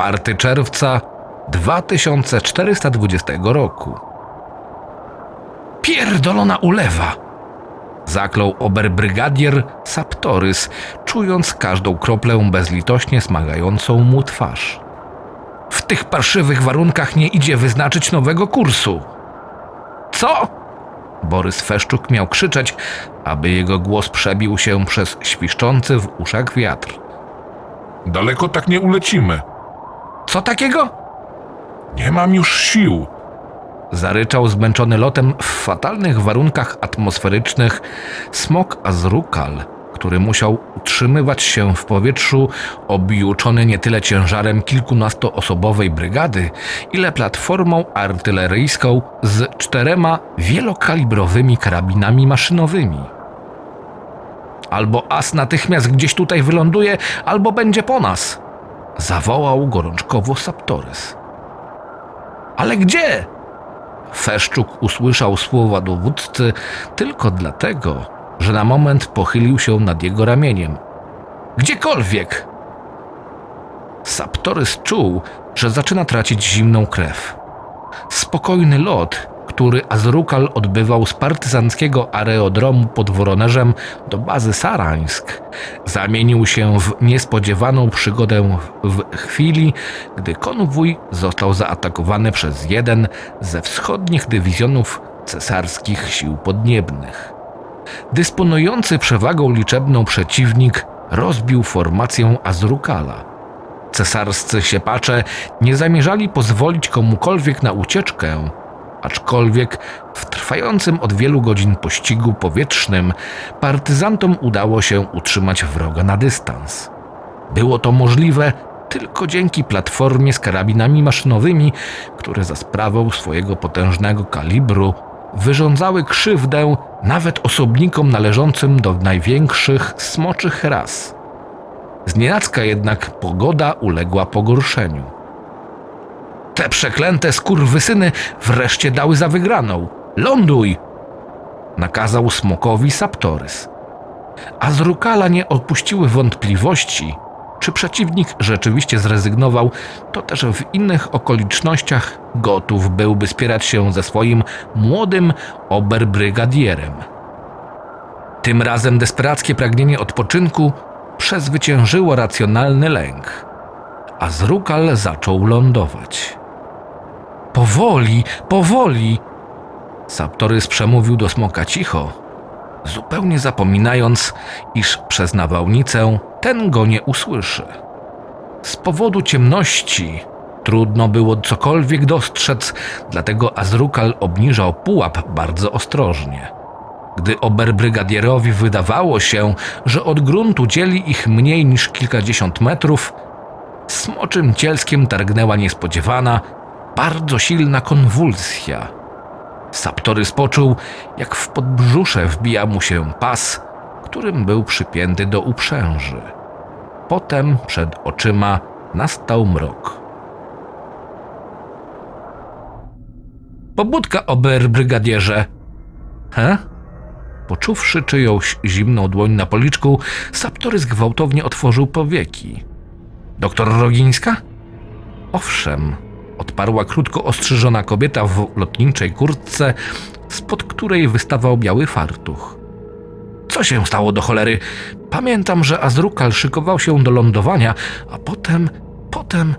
4 czerwca 2420 roku. Pierdolona ulewa! Zaklął oberbrygadier Saptorys, czując każdą kroplę bezlitośnie smagającą mu twarz. W tych parszywych warunkach nie idzie wyznaczyć nowego kursu. Co? Borys Feszczuk miał krzyczeć, aby jego głos przebił się przez świszczący w uszach wiatr. Daleko tak nie ulecimy. Co takiego? Nie mam już sił. Zaryczał zmęczony lotem w fatalnych warunkach atmosferycznych smok Azrukal, który musiał utrzymywać się w powietrzu objuczony nie tyle ciężarem kilkunastoosobowej brygady, ile platformą artyleryjską z czterema wielokalibrowymi karabinami maszynowymi. Albo as natychmiast gdzieś tutaj wyląduje, albo będzie po nas! Zawołał gorączkowo Saptorys. Ale gdzie? Feszczuk usłyszał słowa dowódcy tylko dlatego, że na moment pochylił się nad jego ramieniem. Gdziekolwiek! Saptorys czuł, że zaczyna tracić zimną krew. Spokojny lot, który Azrukal odbywał z partyzanckiego aerodromu pod Woronerzem do bazy Sarańsk, zamienił się w niespodziewaną przygodę w chwili, gdy konwój został zaatakowany przez jeden ze wschodnich dywizjonów cesarskich sił podniebnych. Dysponujący przewagą liczebną przeciwnik rozbił formację Azrukala. Cesarscy siepacze nie zamierzali pozwolić komukolwiek na ucieczkę, aczkolwiek w trwającym od wielu godzin pościgu powietrznym partyzantom udało się utrzymać wroga na dystans. Było to możliwe tylko dzięki platformie z karabinami maszynowymi, które za sprawą swojego potężnego kalibru wyrządzały krzywdę nawet osobnikom należącym do największych smoczych ras. Znienacka jednak pogoda uległa pogorszeniu. Te przeklęte skurwysyny wreszcie dały za wygraną. Ląduj! Nakazał smokowi Saptorys. A z Rukala nie opuściły wątpliwości, czy przeciwnik rzeczywiście zrezygnował, to też w innych okolicznościach gotów byłby spierać się ze swoim młodym oberbrygadierem. Tym razem desperackie pragnienie odpoczynku przezwyciężyło racjonalny lęk, a Zrukal zaczął lądować. Powoli, powoli! Saptorys przemówił do smoka cicho, zupełnie zapominając, iż przez nawałnicę ten go nie usłyszy. Z powodu ciemności trudno było cokolwiek dostrzec, dlatego Azrukal obniżał pułap bardzo ostrożnie. Gdy oberbrygadierowi wydawało się, że od gruntu dzieli ich mniej niż kilkadziesiąt metrów, smoczym cielskiem targnęła niespodziewana, bardzo silna konwulsja. Saptorys poczuł, jak w podbrzusze wbija mu się pas, którym był przypięty do uprzęży. Potem przed oczyma nastał mrok. Pobudka, oberbrygadzierze! He? Poczuwszy czyjąś zimną dłoń na policzku, Saptorys gwałtownie otworzył powieki. Doktor Rogińska? Owszem, odparła krótko ostrzyżona kobieta w lotniczej kurtce, spod której wystawał biały fartuch. Co się stało do cholery? Pamiętam, że Azrukal szykował się do lądowania, a potem, potem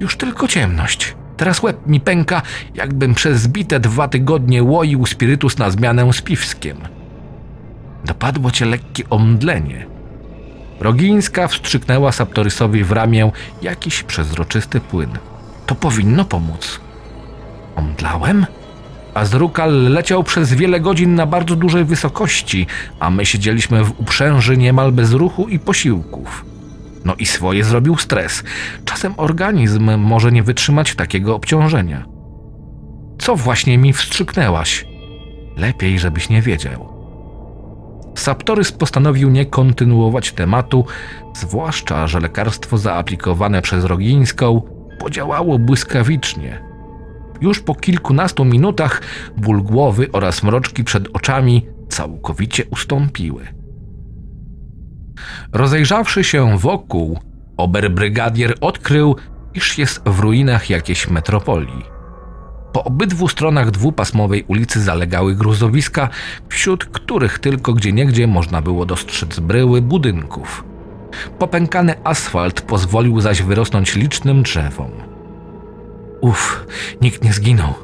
już tylko ciemność. Teraz łeb mi pęka, jakbym przez zbite dwa tygodnie łoił spirytus na zmianę z piwskiem. Dopadło cię lekkie omdlenie. Rogińska wstrzyknęła Saptorysowi w ramię jakiś przezroczysty płyn. To powinno pomóc. Omdlałem? Azrukal leciał przez wiele godzin na bardzo dużej wysokości, a my siedzieliśmy w uprzęży niemal bez ruchu i posiłków. No i swoje zrobił stres. Czasem organizm może nie wytrzymać takiego obciążenia. Co właśnie mi wstrzyknęłaś? Lepiej, żebyś nie wiedział. Saptorys postanowił nie kontynuować tematu, zwłaszcza, że lekarstwo zaaplikowane przez Rogińską podziałało błyskawicznie. Już po kilkunastu minutach ból głowy oraz mroczki przed oczami całkowicie ustąpiły. Rozejrzawszy się wokół, oberbrygadier odkrył, iż jest w ruinach jakiejś metropolii. Po obydwu stronach dwupasmowej ulicy zalegały gruzowiska, wśród których tylko gdzieniegdzie można było dostrzec bryły budynków. Popękany asfalt pozwolił zaś wyrosnąć licznym drzewom. Uf, nikt nie zginął.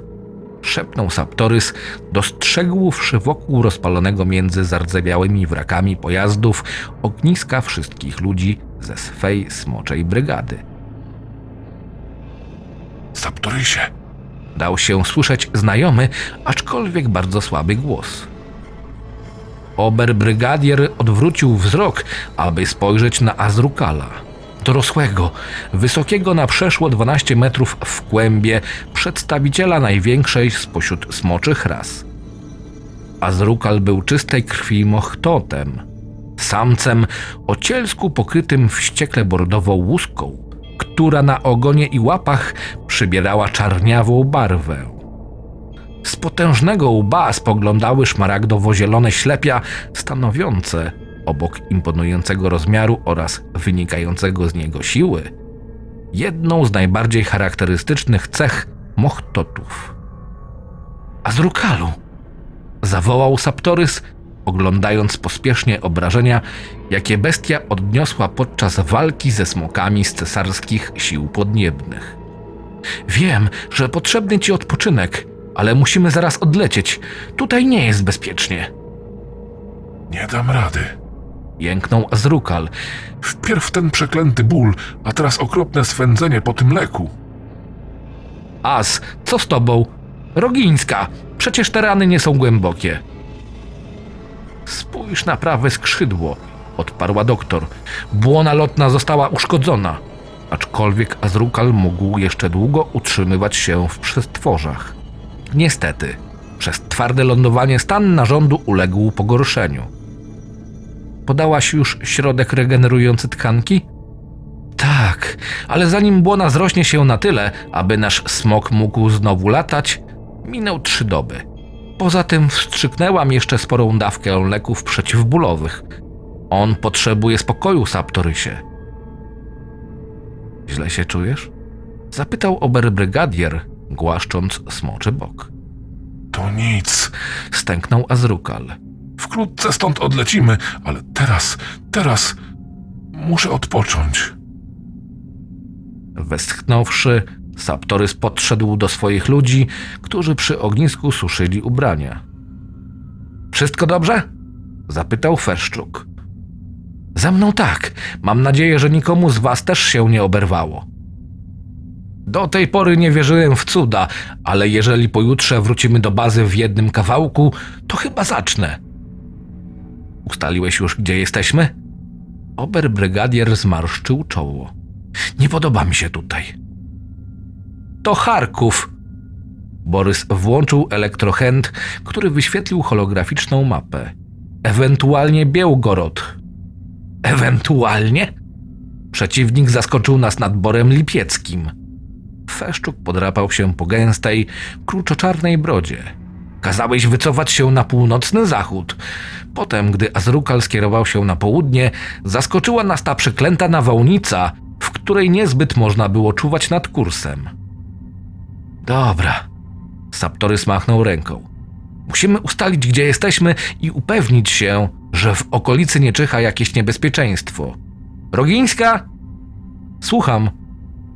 Szepnął Saptorys, dostrzegłszy wokół rozpalonego między zardzewiałymi wrakami pojazdów ogniska wszystkich ludzi ze swej smoczej brygady. Saptorysie, Dał się słyszeć znajomy, aczkolwiek bardzo słaby głos. Oberbrygadier odwrócił wzrok, aby spojrzeć na Azrukala. Dorosłego, wysokiego na przeszło 12 metrów w kłębie, przedstawiciela największej spośród smoczych ras. Azrukal był czystej krwi mochtotem, samcem o cielsku pokrytym wściekle bordową łuską, która na ogonie i łapach przybierała czarniawą barwę. Z potężnego łba spoglądały szmaragdowo-zielone ślepia, stanowiące, obok imponującego rozmiaru oraz wynikającego z niego siły, jedną z najbardziej charakterystycznych cech mochtotów. Azrukalu! zawołał Saptorys, oglądając pospiesznie obrażenia, jakie bestia odniosła podczas walki ze smokami z cesarskich sił podniebnych. Wiem, że potrzebny ci odpoczynek, ale musimy zaraz odlecieć. Tutaj nie jest bezpiecznie. nie dam rady. Jęknął Azrukal. Wpierw ten przeklęty ból, a teraz okropne swędzenie po tym leku. As, co z tobą? Rogińska, przecież te rany nie są głębokie. Spójrz na prawe skrzydło, odparła doktor. Błona lotna została uszkodzona, aczkolwiek Azrukal mógł jeszcze długo utrzymywać się w przestworzach. Niestety, przez twarde lądowanie stan narządu uległ pogorszeniu. Podałaś już środek regenerujący tkanki? Tak, ale zanim błona zrośnie się na tyle, aby nasz smok mógł znowu latać, minął trzy doby. Poza tym wstrzyknęłam jeszcze sporą dawkę leków przeciwbólowych. On potrzebuje spokoju, Saptorysie. Źle się czujesz? Zapytał oberbrygadier, głaszcząc smoczy bok. To nic. Stęknął Azrukal. Wkrótce stąd odlecimy, ale teraz, teraz muszę odpocząć. Westchnąwszy, Saptorys podszedł do swoich ludzi, którzy przy ognisku suszyli ubrania. Wszystko dobrze? zapytał Feszczuk. Ze mną tak. Mam nadzieję, że nikomu z was też się nie oberwało. Do tej pory nie wierzyłem w cuda, ale jeżeli pojutrze wrócimy do bazy w jednym kawałku, to chyba zacznę. Ustaliłeś już, gdzie jesteśmy? Oberbrygadier zmarszczył czoło. Nie podoba mi się tutaj. To Charków. Borys włączył elektrochęt, który wyświetlił holograficzną mapę. Ewentualnie Białgorod. Ewentualnie? Przeciwnik zaskoczył nas nad Borem Lipieckim. Feszczuk podrapał się po gęstej, kruczoczarnej brodzie. Kazałeś wycofać się na północny zachód. Potem, gdy Azrukal skierował się na południe, zaskoczyła nas ta przeklęta nawałnica, w której niezbyt można było czuwać nad kursem. Dobra. Saptorys machnął ręką. Musimy ustalić, gdzie jesteśmy i upewnić się, że w okolicy nie czyha jakieś niebezpieczeństwo. Rogińska? Słucham.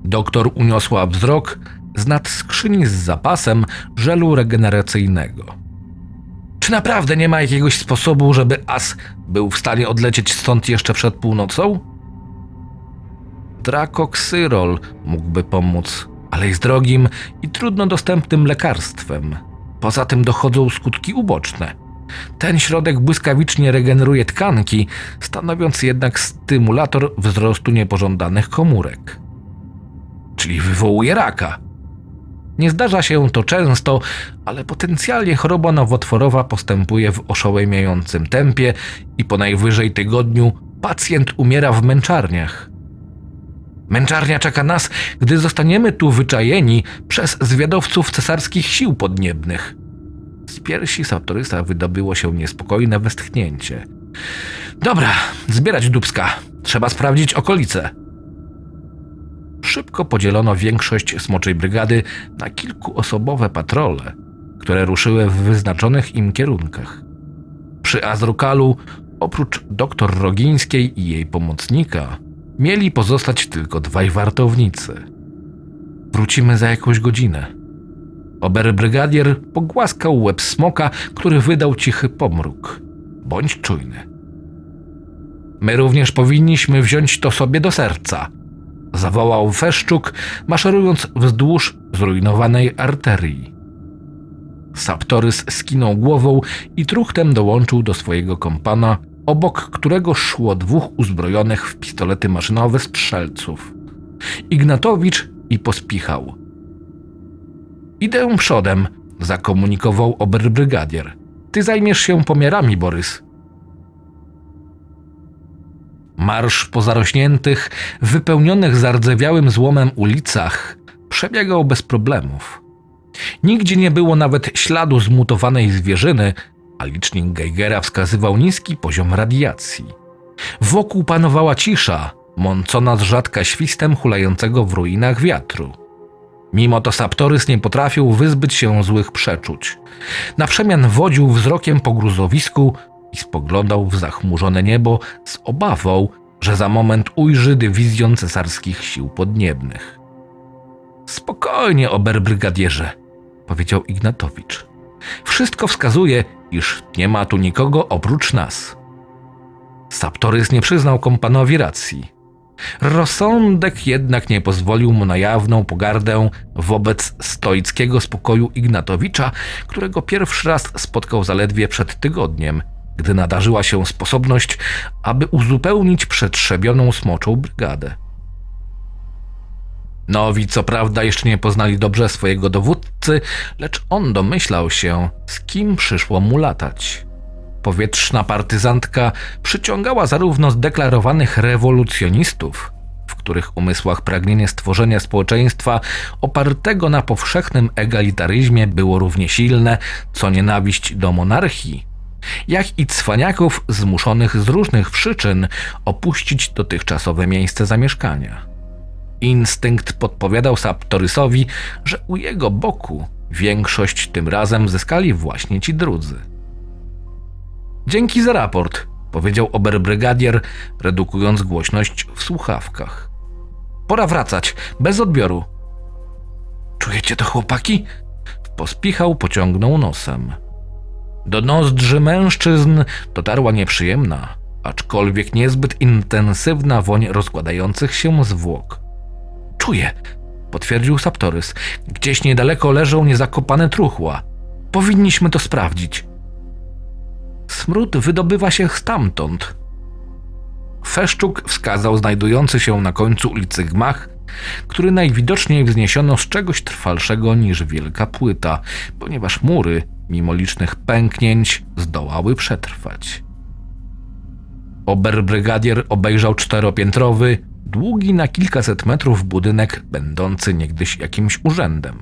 Doktor uniosła wzrok z nad skrzyni z zapasem żelu regeneracyjnego. Czy naprawdę nie ma jakiegoś sposobu, żeby As był w stanie odlecieć stąd jeszcze przed północą? Drakoksyrol mógłby pomóc, ale jest drogim i trudno dostępnym lekarstwem. Poza tym dochodzą skutki uboczne. Ten środek błyskawicznie regeneruje tkanki, stanowiąc jednak stymulator wzrostu niepożądanych komórek. Czyli wywołuje raka. Nie zdarza się to często, ale potencjalnie choroba nowotworowa postępuje w oszołamiającym tempie i po najwyżej tygodniu pacjent umiera w męczarniach. Męczarnia czeka nas, gdy zostaniemy tu wyczajeni przez zwiadowców cesarskich sił podniebnych. Z piersi Saptorysa wydobyło się niespokojne westchnięcie. Dobra, zbierać dubska. Trzeba sprawdzić okolice. Szybko podzielono większość smoczej brygady na kilkuosobowe patrole, które ruszyły w wyznaczonych im kierunkach. Przy Azrukalu, oprócz doktor Rogińskiej i jej pomocnika, mieli pozostać tylko dwaj wartownicy. Wrócimy za jakąś godzinę. Oberbrygadier pogłaskał łeb smoka, który wydał cichy pomruk. Bądź czujny. My również powinniśmy wziąć to sobie do serca, zawołał Feszczuk, maszerując wzdłuż zrujnowanej arterii. Saptorys skinął głową i truchtem dołączył do swojego kompana, obok którego szło dwóch uzbrojonych w pistolety maszynowe strzelców. Ignatowicz i pospichał. Idę przodem, zakomunikował oberbrygadier. Ty zajmiesz się pomiarami, Borys. Marsz po zarośniętych, wypełnionych zardzewiałym złomem ulicach przebiegał bez problemów. Nigdzie nie było nawet śladu zmutowanej zwierzyny, a licznik Geigera wskazywał niski poziom radiacji. Wokół panowała cisza, mącona z rzadka świstem hulającego w ruinach wiatru. Mimo to Saptorys nie potrafił wyzbyć się złych przeczuć. Na przemian wodził wzrokiem po gruzowisku i spoglądał w zachmurzone niebo z obawą, że za moment ujrzy dywizjon cesarskich sił podniebnych. Spokojnie, oberbrygadierze, powiedział Ignatowicz. Wszystko wskazuje, iż nie ma tu nikogo oprócz nas. Saptorys nie przyznał kompanowi racji. Rozsądek jednak nie pozwolił mu na jawną pogardę wobec stoickiego spokoju Ignatowicza, którego pierwszy raz spotkał zaledwie przed tygodniem, gdy nadarzyła się sposobność, aby uzupełnić przetrzebioną smoczą brygadę. Nowi co prawda jeszcze nie poznali dobrze swojego dowódcy, lecz on domyślał się, z kim przyszło mu latać. Powietrzna partyzantka przyciągała zarówno zdeklarowanych rewolucjonistów, w których umysłach pragnienie stworzenia społeczeństwa opartego na powszechnym egalitaryzmie było równie silne, co nienawiść do monarchii, jak i cwaniaków zmuszonych z różnych przyczyn opuścić dotychczasowe miejsce zamieszkania. Instynkt podpowiadał Saptorysowi, że u jego boku większość tym razem zyskali właśnie ci drudzy. Dzięki za raport, powiedział oberbrygadier, redukując głośność w słuchawkach. Pora wracać, bez odbioru. Czujecie to, chłopaki? Pospichał, pociągnął nosem. Do nozdrzy mężczyzn dotarła nieprzyjemna, aczkolwiek niezbyt intensywna woń rozkładających się zwłok. Czuję, potwierdził Saptorys. Gdzieś niedaleko leżą niezakopane truchła. Powinniśmy to sprawdzić. Smród wydobywa się stamtąd. Feszczuk wskazał znajdujący się na końcu ulicy gmach, który najwidoczniej wzniesiono z czegoś trwalszego niż wielka płyta, ponieważ mury, mimo licznych pęknięć, zdołały przetrwać. Oberbrygadier obejrzał czteropiętrowy, długi na kilkaset metrów budynek, będący niegdyś jakimś urzędem.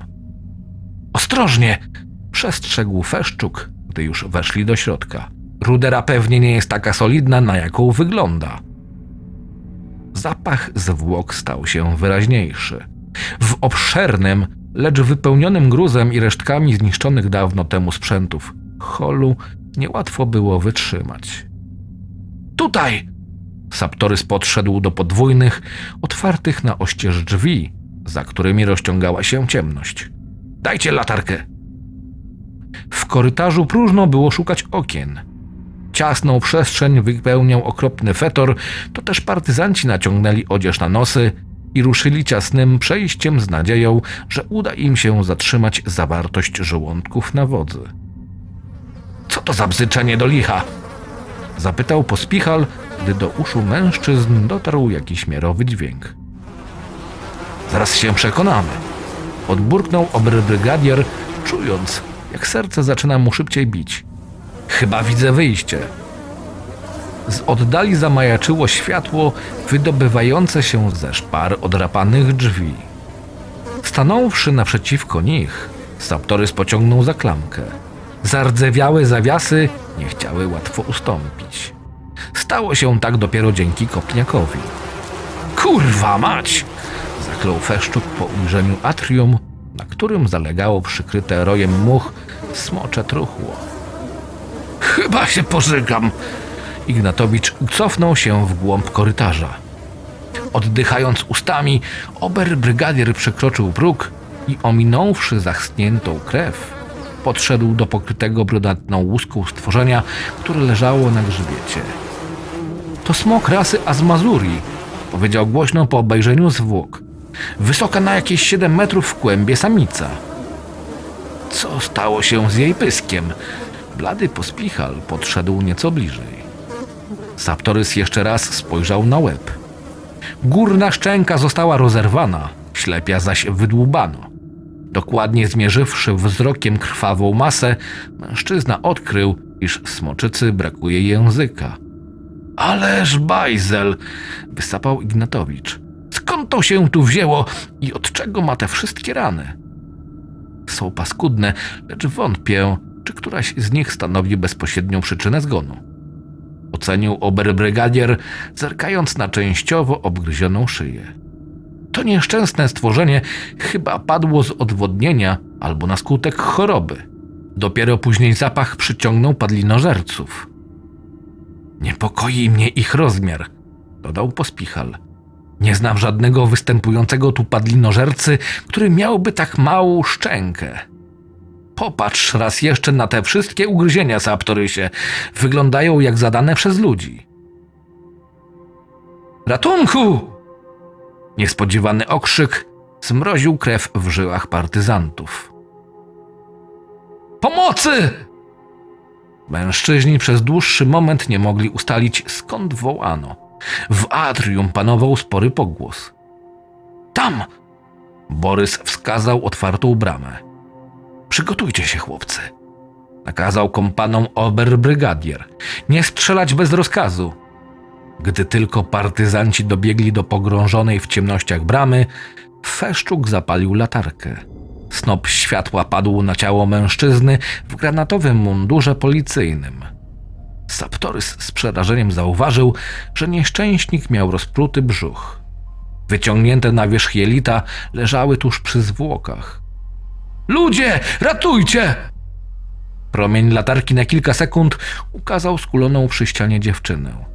Ostrożnie! przestrzegł Feszczuk, gdy już weszli do środka. Rudera pewnie nie jest taka solidna, na jaką wygląda. Zapach zwłok stał się wyraźniejszy. W obszernym, lecz wypełnionym gruzem i resztkami zniszczonych dawno temu sprzętów holu niełatwo było wytrzymać. Tutaj! Saptorys podszedł do podwójnych, otwartych na oścież drzwi, za którymi rozciągała się ciemność. Dajcie latarkę! W korytarzu próżno było szukać okien. Ciasną przestrzeń wypełniał okropny fetor, to też partyzanci naciągnęli odzież na nosy i ruszyli ciasnym przejściem z nadzieją, że uda im się zatrzymać zawartość żołądków na wodzy. Co to za bzyczenie do licha? Zapytał pospichal, gdy do uszu mężczyzn dotarł jakiś miarowy dźwięk. Zaraz się przekonamy. Odburknął oberbrygadier, czując, jak serce zaczyna mu szybciej bić. Chyba widzę wyjście. Z oddali zamajaczyło światło wydobywające się ze szpar odrapanych drzwi. Stanąwszy naprzeciwko nich, Saptorys pociągnął za klamkę. Zardzewiałe zawiasy nie chciały łatwo ustąpić. Stało się tak dopiero dzięki kopniakowi. Kurwa mać! odkrył Feszczuk po ujrzeniu atrium, na którym zalegało przykryte rojem much smocze truchło. Chyba się pożygam. Ignatowicz ucofnął się w głąb korytarza. Oddychając ustami, oberbrygadier przekroczył próg i ominąwszy zaschniętą krew, podszedł do pokrytego brunatną łuską stworzenia, które leżało na grzbiecie. To smok rasy Azmazurii, powiedział głośno po obejrzeniu zwłok. Wysoka na jakieś 7 metrów w kłębie samica. Co stało się z jej pyskiem? Blady pospichal podszedł nieco bliżej. Saptorys jeszcze raz spojrzał na łeb. Górna szczęka została rozerwana, ślepia zaś wydłubano. Dokładnie zmierzywszy wzrokiem krwawą masę, mężczyzna odkrył, iż smoczycy brakuje języka. Ależ bajzel! wysapał Ignatowicz. Skąd to się tu wzięło i od czego ma te wszystkie rany? Są paskudne, lecz wątpię, czy któraś z nich stanowi bezpośrednią przyczynę zgonu. Ocenił oberbrygadier, zerkając na częściowo obgryzioną szyję. To nieszczęsne stworzenie chyba padło z odwodnienia albo na skutek choroby. Dopiero później zapach przyciągnął padlinożerców. Niepokoi mnie ich rozmiar, dodał pospichal. Nie znam żadnego występującego tu padlinożercy, który miałby tak małą szczękę. Popatrz raz jeszcze na te wszystkie ugryzienia, Saptorysie. Wyglądają jak zadane przez ludzi. Ratunku! Niespodziewany okrzyk zmroził krew w żyłach partyzantów. Pomocy! Mężczyźni przez dłuższy moment nie mogli ustalić, skąd wołano. W atrium panował spory pogłos. Tam! Borys wskazał otwartą bramę. Przygotujcie się, chłopcy. Nakazał kompanom oberbrygadier. Nie strzelać bez rozkazu. Gdy tylko partyzanci dobiegli do pogrążonej w ciemnościach bramy, Feszczuk zapalił latarkę. Snop światła padł na ciało mężczyzny w granatowym mundurze policyjnym. Saptorys z przerażeniem zauważył, że nieszczęśnik miał rozpruty brzuch. Wyciągnięte na wierzch jelita leżały tuż przy zwłokach. Ludzie, ratujcie! Promień latarki na kilka sekund ukazał skuloną przy ścianie dziewczynę.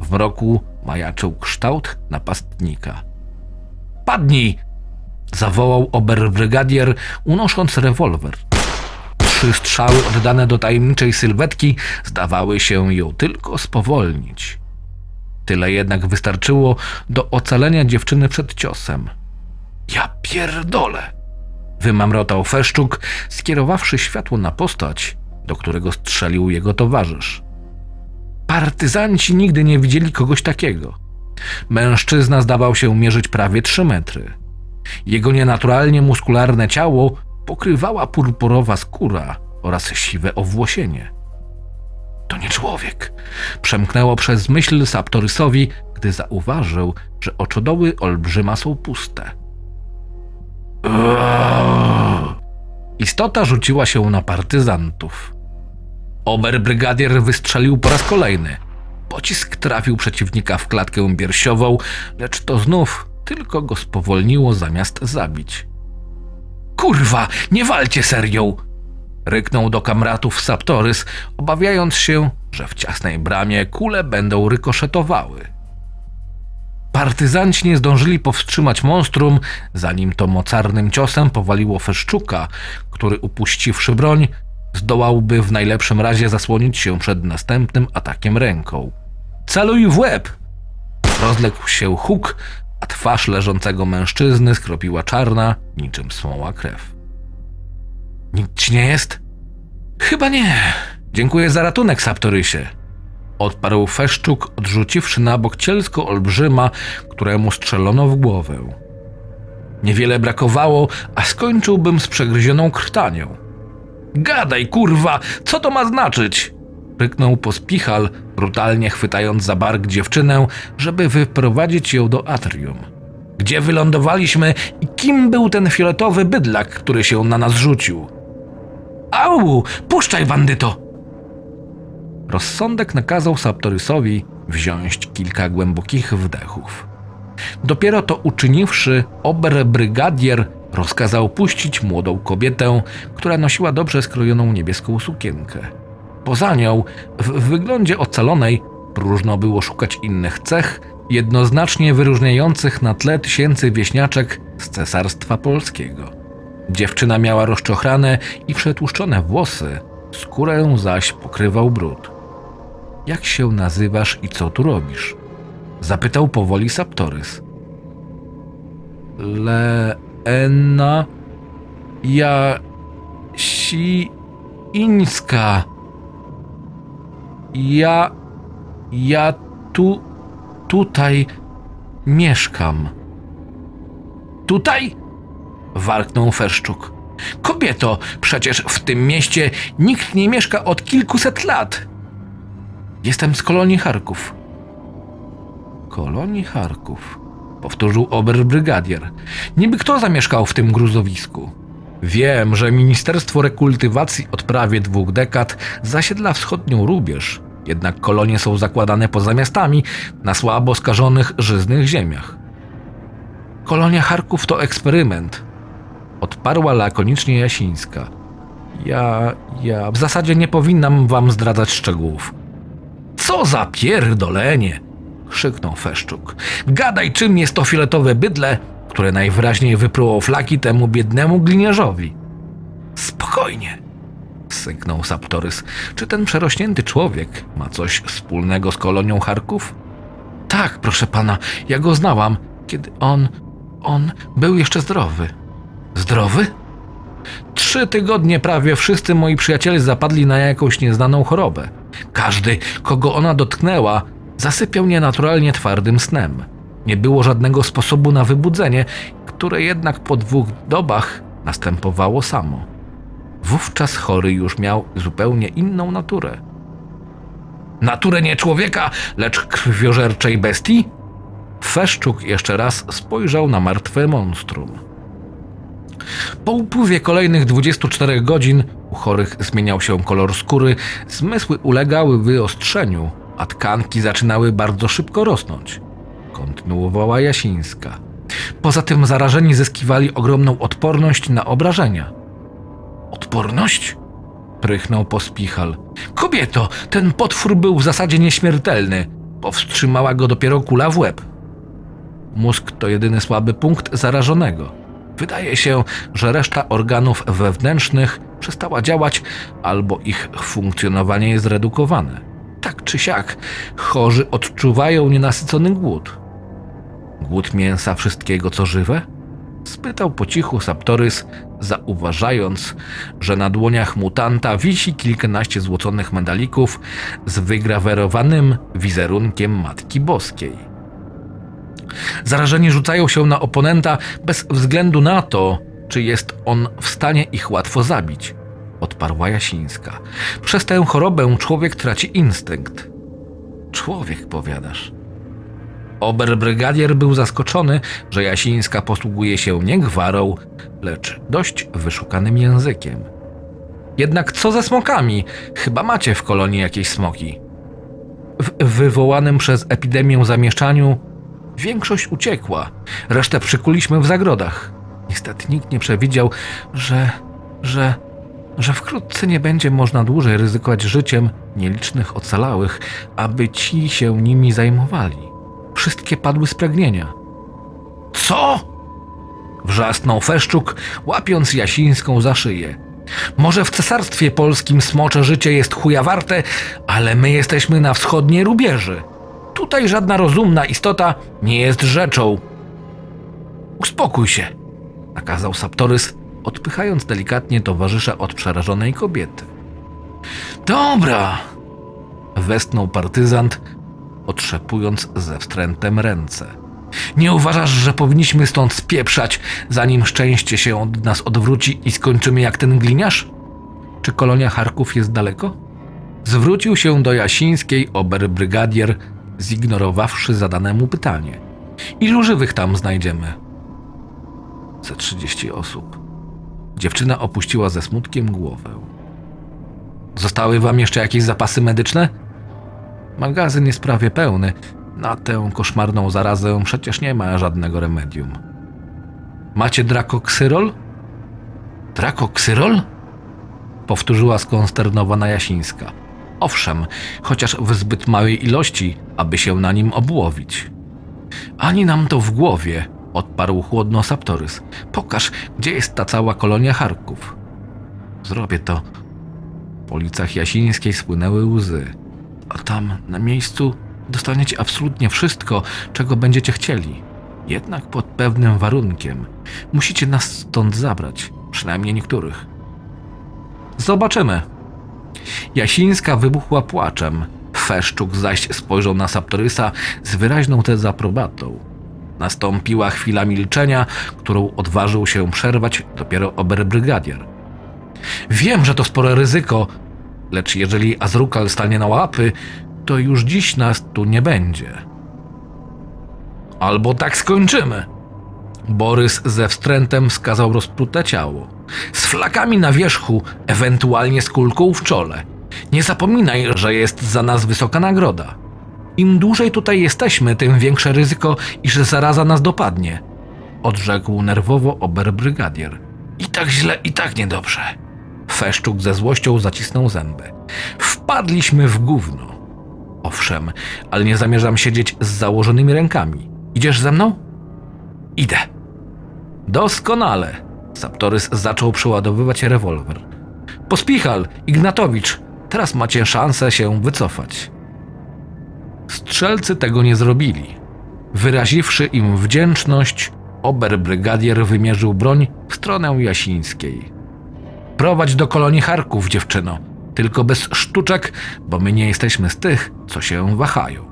W mroku majaczył kształt napastnika. Padnij! zawołał oberbrygadier, unosząc rewolwer. Trzy strzały oddane do tajemniczej sylwetki zdawały się ją tylko spowolnić. Tyle jednak wystarczyło do ocalenia dziewczyny przed ciosem. Ja pierdolę! Wymamrotał Feszczuk, skierowawszy światło na postać, do którego strzelił jego towarzysz. Partyzanci nigdy nie widzieli kogoś takiego. Mężczyzna zdawał się mierzyć prawie trzy metry. Jego nienaturalnie muskularne ciało pokrywała purpurowa skóra oraz siwe owłosienie. To nie człowiek. Przemknęło przez myśl Saptorysowi, gdy zauważył, że oczodoły olbrzyma są puste. Istota rzuciła się na partyzantów. Oberbrygadier wystrzelił po raz kolejny. Pocisk trafił przeciwnika w klatkę piersiową, lecz to znów tylko go spowolniło zamiast zabić. Kurwa, nie walcie serią! Ryknął do kamratów Saptorys, obawiając się, że w ciasnej bramie kule będą rykoszetowały. Partyzanci nie zdążyli powstrzymać monstrum, zanim to mocarnym ciosem powaliło Feszczuka, który upuściwszy broń, zdołałby w najlepszym razie zasłonić się przed następnym atakiem ręką. Celuj w łeb! Rozległ się huk, a twarz leżącego mężczyzny skropiła czarna, niczym smoła krew. Nic ci nie jest? Chyba nie. Dziękuję za ratunek, Saptorysie. Odparł Feszczuk, odrzuciwszy na bok cielsko olbrzyma, któremu strzelono w głowę. Niewiele brakowało, a skończyłbym z przegryzioną krtanią. Gadaj, kurwa, co to ma znaczyć? Ryknął pospichal, brutalnie chwytając za bark dziewczynę, żeby wyprowadzić ją do atrium. Gdzie wylądowaliśmy i kim był ten fioletowy bydlak, który się na nas rzucił? Au! Puszczaj, bandyto! Rozsądek nakazał Saptorysowi wziąć kilka głębokich wdechów. Dopiero to uczyniwszy, oberbrygadier rozkazał puścić młodą kobietę, która nosiła dobrze skrojoną niebieską sukienkę. Poza nią, w wyglądzie ocalonej, próżno było szukać innych cech, jednoznacznie wyróżniających na tle tysięcy wieśniaczek z cesarstwa polskiego. Dziewczyna miała rozczochrane i przetłuszczone włosy, skórę zaś pokrywał brud. Jak się nazywasz i co tu robisz? Zapytał powoli Saptorys. Leena Jasińska. Ja. Ja tu. tutaj mieszkam. Tutaj? warknął Ferszczuk. Kobieto, przecież w tym mieście nikt nie mieszka od kilkuset lat. Jestem z kolonii Charków. Kolonii Charków, powtórzył oberbrygadier. Niby kto zamieszkał w tym gruzowisku? Wiem, że Ministerstwo Rekultywacji od prawie dwóch dekad zasiedla wschodnią rubież, jednak kolonie są zakładane poza miastami na słabo skażonych żyznych ziemiach. Kolonia Charków to eksperyment, odparła lakonicznie Jasińska. Ja, ja w zasadzie nie powinnam wam zdradzać szczegółów. Co za pierdolenie! krzyknął Feszczuk. Gadaj, czym jest to fioletowe bydle, które najwyraźniej wypruło flaki temu biednemu gliniarzowi. Spokojnie, syknął Saptorys. Czy ten przerośnięty człowiek ma coś wspólnego z kolonią Charków? Tak, proszę pana, ja go znałam, kiedy on, on był jeszcze zdrowy. Zdrowy? Trzy tygodnie prawie wszyscy moi przyjaciele zapadli na jakąś nieznaną chorobę. Każdy, kogo ona dotknęła, zasypiał nienaturalnie twardym snem. Nie było żadnego sposobu na wybudzenie, które jednak po dwóch dobach następowało samo. Wówczas chory już miał zupełnie inną naturę. Naturę nie człowieka, lecz krwiożerczej bestii? Feszczuk jeszcze raz spojrzał na martwe monstrum. Po upływie kolejnych 24 godzin u chorych zmieniał się kolor skóry, zmysły ulegały wyostrzeniu, a tkanki zaczynały bardzo szybko rosnąć. Kontynuowała Jasińska. Poza tym zarażeni zyskiwali ogromną odporność na obrażenia. Odporność? Prychnął pospichal. Kobieto, ten potwór był w zasadzie nieśmiertelny. Powstrzymała go dopiero kula w łeb. Mózg to jedyny słaby punkt zarażonego. Wydaje się, że reszta organów wewnętrznych przestała działać albo ich funkcjonowanie jest zredukowane. Tak czy siak, chorzy odczuwają nienasycony głód. Głód mięsa wszystkiego, co żywe? Spytał po cichu Saptorys, zauważając, że na dłoniach mutanta wisi kilkanaście złoconych medalików z wygrawerowanym wizerunkiem Matki Boskiej. Zarażeni rzucają się na oponenta bez względu na to, czy jest on w stanie ich łatwo zabić, odparła Jasińska. Przez tę chorobę człowiek traci instynkt. Człowiek, powiadasz. Oberbrygadier był zaskoczony, że Jasińska posługuje się nie gwarą, lecz dość wyszukanym językiem. Jednak co ze smokami? Chyba macie w kolonii jakieś smoki. W wywołanym przez epidemię zamieszczaniu Większość uciekła, resztę przykuliśmy w zagrodach. Niestety nikt nie przewidział, że, że, że wkrótce nie będzie można dłużej ryzykować życiem nielicznych ocalałych, aby ci się nimi zajmowali. Wszystkie padły z pragnienia. Co? Wrzasnął Feszczuk, łapiąc Jasińską za szyję. Może w cesarstwie polskim smocze życie jest chuja warte, ale my jesteśmy na wschodniej rubieży. Tutaj żadna rozumna istota nie jest rzeczą. Uspokój się, nakazał Saptorys, odpychając delikatnie towarzysza od przerażonej kobiety. Dobra, westnął partyzant, otrzepując ze wstrętem ręce. Nie uważasz, że powinniśmy stąd spieprzać, zanim szczęście się od nas odwróci i skończymy jak ten gliniarz? Czy kolonia Charków jest daleko? Zwrócił się do Jasińskiej oberbrygadier zignorowawszy zadane mu pytanie. Ilu żywych tam znajdziemy? Ze trzydzieści osób. Dziewczyna opuściła ze smutkiem głowę. Zostały wam jeszcze jakieś zapasy medyczne? Magazyn jest prawie pełny. Na tę koszmarną zarazę przecież nie ma żadnego remedium. Macie drakoksyrol? Drakoksyrol? Powtórzyła skonsternowana Jasińska. Owszem, chociaż w zbyt małej ilości, aby się na nim obłowić. Ani nam to w głowie, odparł chłodno Saptorys. Pokaż, gdzie jest ta cała kolonia Charków. Zrobię to. Po ulicach Jasińskiej spłynęły łzy. A tam, na miejscu, dostaniecie absolutnie wszystko, czego będziecie chcieli. Jednak pod pewnym warunkiem. Musicie nas stąd zabrać, przynajmniej niektórych. Zobaczymy. Jasińska wybuchła płaczem. Feszczuk zaś spojrzał na Saptorysa z wyraźną dezaprobatą. Nastąpiła chwila milczenia, którą odważył się przerwać dopiero oberbrygadier. Wiem, że to spore ryzyko, lecz jeżeli Azrukal stanie na łapy, to już dziś nas tu nie będzie. Albo tak skończymy. Borys ze wstrętem wskazał rozprute ciało. Z flakami na wierzchu, ewentualnie z kulką w czole. Nie zapominaj, że jest za nas wysoka nagroda. Im dłużej tutaj jesteśmy, tym większe ryzyko, iż zaraza nas dopadnie. Odrzekł nerwowo oberbrygadier. I tak źle, i tak niedobrze. Feszczuk ze złością zacisnął zęby. Wpadliśmy w gówno. Owszem, ale nie zamierzam siedzieć z założonymi rękami. Idziesz ze mną? Idę. Doskonale. Saptorys zaczął przeładowywać rewolwer. Pospichal, Ignatowicz, teraz macie szansę się wycofać. Strzelcy tego nie zrobili. Wyraziwszy im wdzięczność, oberbrygadier wymierzył broń w stronę Jasińskiej. Prowadź do kolonii Charków, dziewczyno. Tylko bez sztuczek, bo my nie jesteśmy z tych, co się wahają.